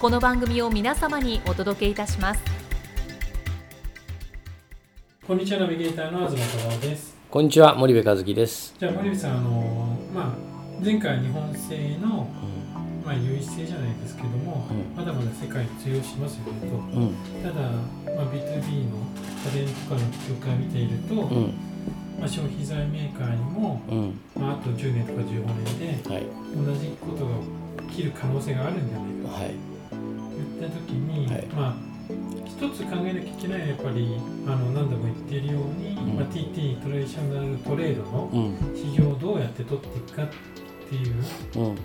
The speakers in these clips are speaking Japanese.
この番組を皆様にお届けいたします。こんにちはナビゲーターの東忠夫です。こんにちは森部和樹です。じゃあ森部さんあのまあ前回日本製のうん。まあ優位性じゃないですけども、うん。まだまだ世界に通用しますよねうん。とただ、まあ、B2B の家電とかの業界を見ていると、うん。まあ、消費財メーカーにも、うん。まあ、あと10年とか15年ではい。同じことが起きる可能性があるんじゃないか。はいった時に、はい。まあ一つ考えなきゃいけないのはやっぱりあの何度も言っているように、うん。まあ、TT トラディショナルトレードのうん。市場をどうやって取っていくかっていううん。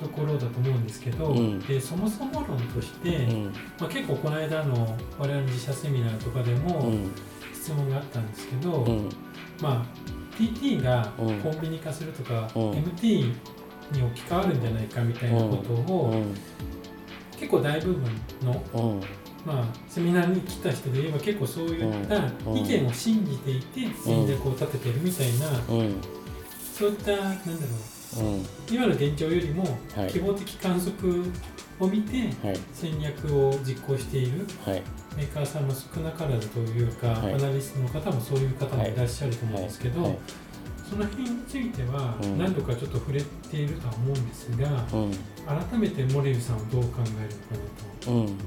ところだと思うんですけど、うん。でそもそも論として、うん。まあ、結構この間の我々の自社セミナーとかでうもん。質問があったんですけど、うん。まあ、TT がうん。コンビニ化するとか、うん。MT に置き換わるんじゃないかみたいなことを、うん結構大部分の、うん。まあ、セミナーに来た人で言えば結構そういったうん。意見を信じていて戦略を立ててるみたいな、うん。そういったなんだろううん。今の現状よりもはい。希望的観測を見てはい。戦略を実行しているはい。メーカーさんも少なからずというか、はい。アナリストの方もそういう方もいらっしゃると思うんですけど、はいその辺についてはうん。何度かちょっと触れているとは思うんですが、うん。改めてモレルさんはどう考えるのかなと。うん。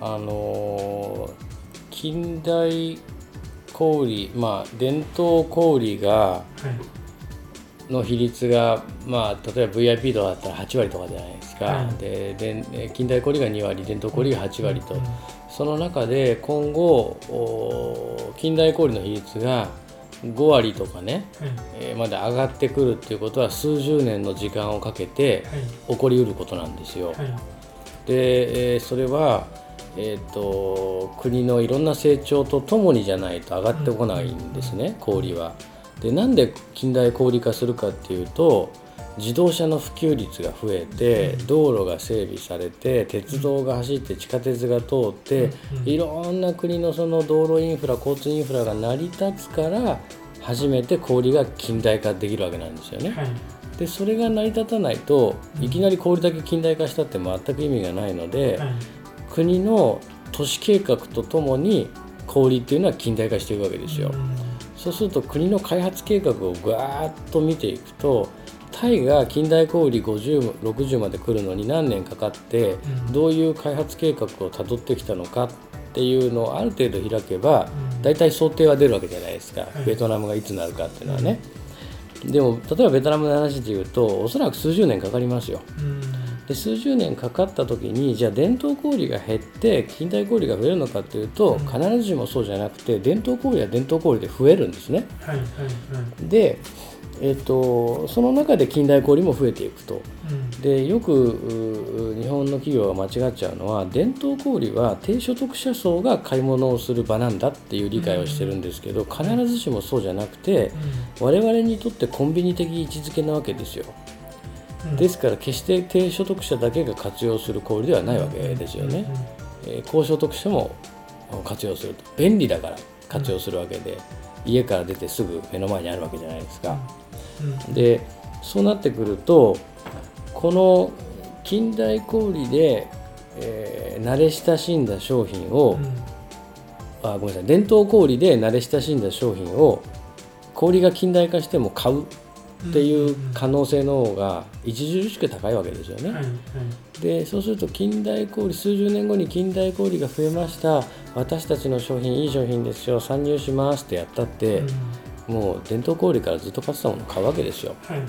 あのー近代小売まあ伝統小売がはい。の比率が、まあ、例えば VIP とかだったら8割とかじゃないですか、はい。でで近代小売が2割伝統小売が8割と、うん。その中で今後お近代小売の比率が5割とかね、はいえーまで上がってくるっていうことは数十年の時間をかけて起こりうることなんですよ。はいはいで、えーそれは、えー、と国のいろんな成長とともにじゃないと上がってこないんですね、小売は。でなんで近代小売化するかっていうと自動車の普及率が増えてうん。道路が整備されて鉄道が走って地下鉄が通ってうん。いろんな国のその道路インフラ交通インフラが成り立つから初めて小売が近代化できるわけなんですよね。はい。でそれが成り立たないとうん。いきなり小売だけ近代化したって全く意味がないので、はい。国の都市計画とともに小売っていうのは近代化していくわけですよ。うん。そうすると国の開発計画をガーッと見ていくとタイが近代小売5060まで来るのに何年かかってうん。どういう開発計画をたどってきたのかっていうのをある程度開けばうん。大体想定は出るわけじゃないですか、はい。ベトナムがいつなるかっていうのはね。でも例えばベトナムの話でいうとおそらく数十年かかりますよ。うん。で数十年かかった時にじゃあ伝統小売が減って近代小売が増えるのかっていうとうん。必ずしもそうじゃなくて伝統小売は伝統小売で増えるんですね。はいはいはい。で、えっとその中で近代小売も増えていくと。うんでよくう日本の企業が間違っちゃうのは伝統小売は低所得者層が買い物をする場なんだっていう理解をしてるんですけど必ずしもそうじゃなくて我々にとってコンビニ的位置づけなわけですよ。うんですから決して低所得者だけが活用する小売ではないわけですよね。えー高所得者も活用すると便利だから活用するわけで、家から出てすぐ目の前にあるわけじゃないですか。でそうなってくるとこの近代小売で、えー慣れ親しんだ商品を、うん。あごめんなさい伝統小売で慣れ親しんだ商品を小売が近代化しても買うっていう可能性の方が著しく高いわけですよね。はいはい。でそうすると近代小売数十年後に近代小売が増えました。私たちの商品いい商品ですよ。参入しますってやったって、うんもう伝統小売からずっと買ってたものを買うわけですよ。はい。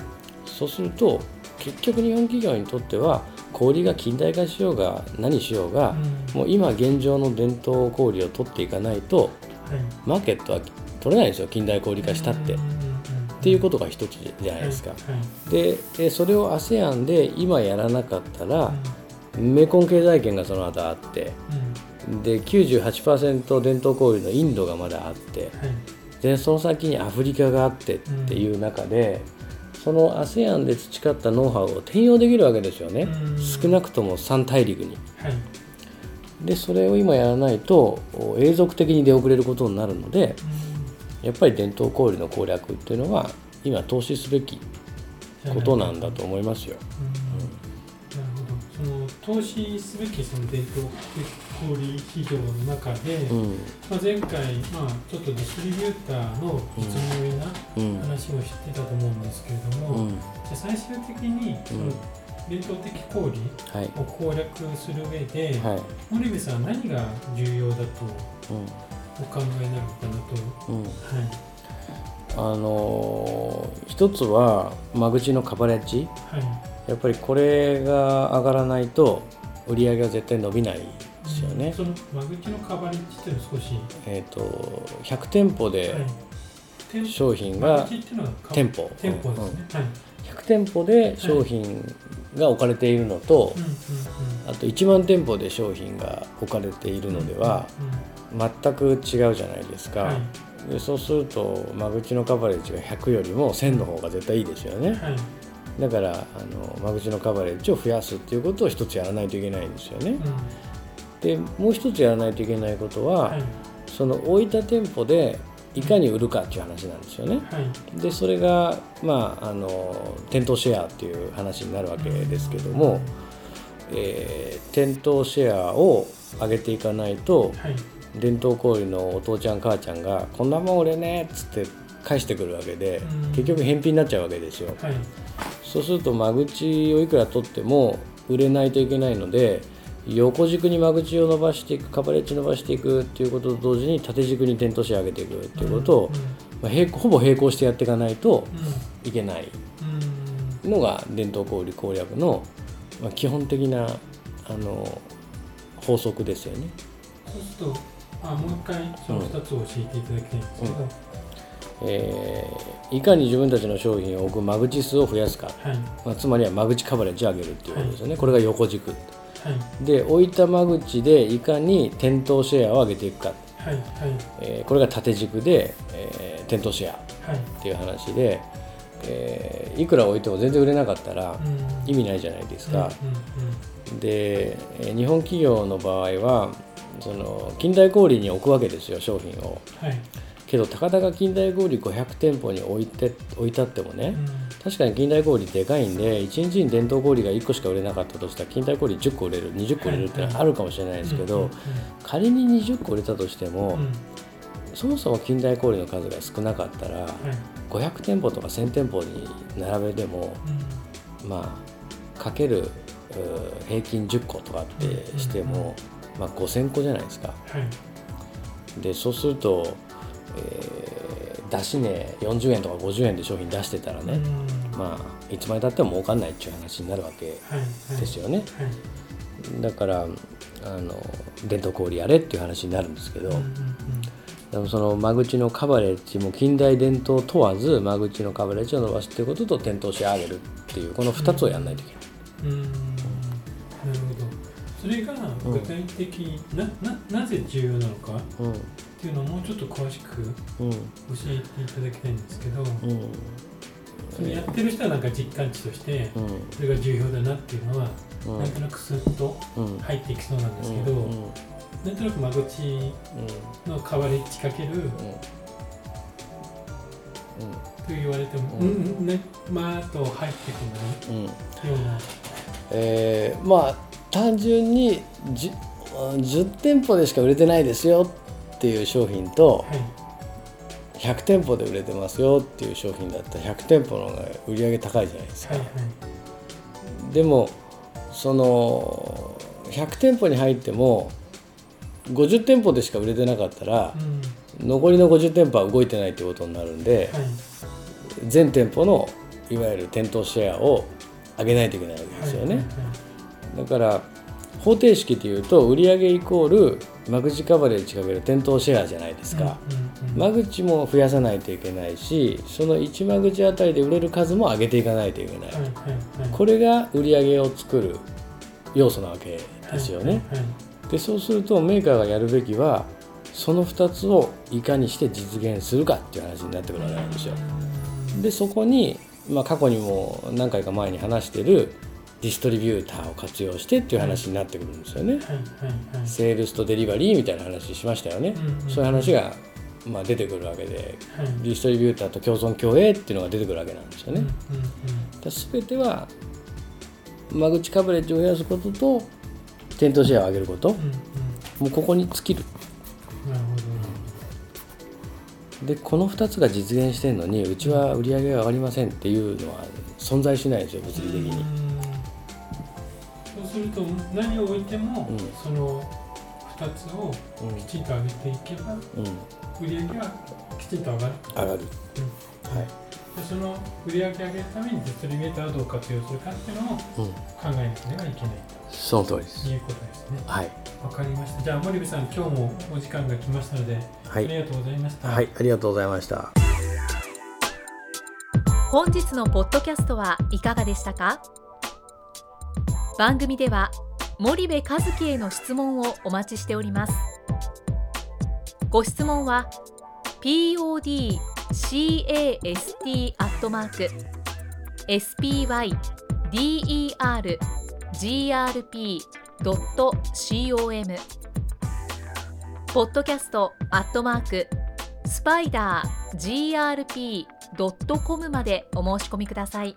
そうすると結局日本企業にとっては小売が近代化しようが何しようが、うん。もう今現状の伝統小売を取っていかないとはい。マーケットは取れないんですよ近代小売化したって、っうんうんうんていうことが一つじゃないですか、はい。はい。ででそれを ASEAN で今やらなかったら、うメコン経済圏がその後あってん。で98%伝統小売のインドがまだあってはいでその先にアフリカがあってっていう中で、その ASEAN で培ったノウハウを転用できるわけですよね、うん。少なくとも3大陸に。はい。でそれを今やらないとお永続的に出遅れることになるのでやっぱり伝統小売の攻略っていうのは今投資すべきことなんだと思いますよ。投資すべきその伝統小売市場の中で、うん。まあ、前回、まあ、ちょっとディストリビューターの実務上なうん。話をしてたと思うんですけれども、うん。じゃあ最終的にその伝統的小売はい。を攻略する上で、はい。森部さんは何が重要だとうん。お考えになるのかなと、うん。はい。あのー一つは間口のカバレッジ。はいやっぱりこれが上がらないと売り上げは絶対伸びないですよね。その間口のカバレッジっていうのは少し、えっ、と100店舗はい。で店商品間が店舗。店舗ですね、はい。100店舗で商品が置かれているのとうんうんうん。あと1万店舗で商品が置かれているのでは全く違うじゃないですか、はい。でそうすると間口のカバレッジが100よりも1000の方が絶対いいですよね。はいだからあの間口のカバレッジを増やすっていうことを一つやらないといけないんですよね。うん。でもう一つやらないといけないことは、はい。その置いた店舗でいかに売るかっていう話なんですよね。はい。でそれがまああの店頭シェアっていう話になるわけですけども、えー店頭シェアを上げていかないとはい。伝統小売のお父ちゃん母ちゃんが「こんなもん売れねえ」っつって返してくるわけでうん。結局返品になっちゃうわけですよ。はいそうすると間口をいくら取っても売れないといけないので横軸に間口を伸ばしていくカバレッジ伸ばしていくっていうことと同時に縦軸に店頭シェア上げていくっていうことを、まあ、ほぼ並行してやっていかないといけないうん。うんのが伝統小売攻略の、まあ、基本的なあの法則ですよね。そうするとあもう一回その2つを教えていただきたいんですけど、えーいかに自分たちの商品を置く間口数を増やすか、はい。まあ、つまりは間口カバレッジを上げるっていうことですよね、これが横軸。はい。で置いた間口でいかに店頭シェアを上げていくか、はい。はい。えーこれが縦軸で、えー店頭シェアはい。っていう話で、えーいくら置いても全然売れなかったらうん。意味ないじゃないですか、うん。でえー日本企業の場合はその近代小売に置くわけですよ商品を。うんはいけどたかだか近代小売500店舗に置いて置いたってもね、うん。確かに近代小売でかいんで1日に伝統小売が1個しか売れなかったとしたら近代小売10個売れる20個売れるってのはあるかもしれないですけど、うん仮に20個売れたとしても、そもそも近代小売の数が少なかったら、はい。500店舗とか1000店舗に並べてもまあかける平均10個とかってしても、まあ、5000個じゃないですか。でそうすると、えー出し値40円とか50円で商品出してたらね、うん。まあいつまでたっても儲かんないっていう話になるわけですよね。はい。だからあの伝統小売やれっていう話になるんですけど、でもその間口のカバレッジも近代伝統問わず間口のカバレッジを伸ばすっていうことと店頭して上げるっていうこの2つをやらないといけない。うんうん。なるほど。それが具体的になななぜ重要なのかっていうのをもうちょっと詳しくうんうん教えていただきたいんですけど、うん。そのやってる人はなんか実感値としてうん。それが重要だなっていうのは、うん。なんとなくスッとうん入っていきそうなんですけど、うん。うん。なんとなく間口のカバレッジかけると言われても、ううんんね、まーっと入ってくうんうん。るような、えーまあ単純に 10, 10店舗でしか売れてないですよっていう商品とはい。100店舗で売れてますよっていう商品だったら100店舗の方が売り上げ高いじゃないですか、はいはい。でもその100店舗に入っても50店舗でしか売れてなかったら、残りの50店舗は動いてないってことになるんで、はい、全店舗のいわゆる店頭シェアを上げないといけないわけですよね。だから方程式でいうと売上イコール間口カバレッジかける店頭シェアじゃないですか、間口も増やさないといけないしその1間口あたりで売れる数も上げていかないといけない、これが売上を作る要素なわけですよね、でそうするとメーカーがやるべきはその2つをいかにして実現するかっていう話になってくるわけなんですよ。でそこに、まあ、過去にも何回か前に話してるディストリビューターを活用してっていう話になってくるんですよね。セールスとデリバリーみたいな話しましたよね。そういう話がまあ出てくるわけで、ディストリビューターと共存共栄っていうのが出てくるわけなんですよね。すべては間口カバレッジを増やすことと店頭シェアを上げること、もうここに尽きる。でこの2つが実現してるのにうちは売り上げが上がりませんっていうのは存在しないですよ物理的に。すると何を置いても、その2つをきちんと上げていけば、売り上げはきちんと上がる。上がる、はい。でその売り上げ上げるためにディストリビューターをどう活用するかっていうのを考えなければいけないと、その通りです。いうことですね。はい。わかりました。じゃあ森部さん、今日もお時間が来ましたので、はい、ありがとうございました。はい、ありがとうございました。本日のポッドキャストはいかがでしたか？番組では森部一樹への質問をお待ちしておりますご質問は podcast アットマーク spydergrp.com ポッドキャストアットマークスパイダー grp.com までお申し込みください。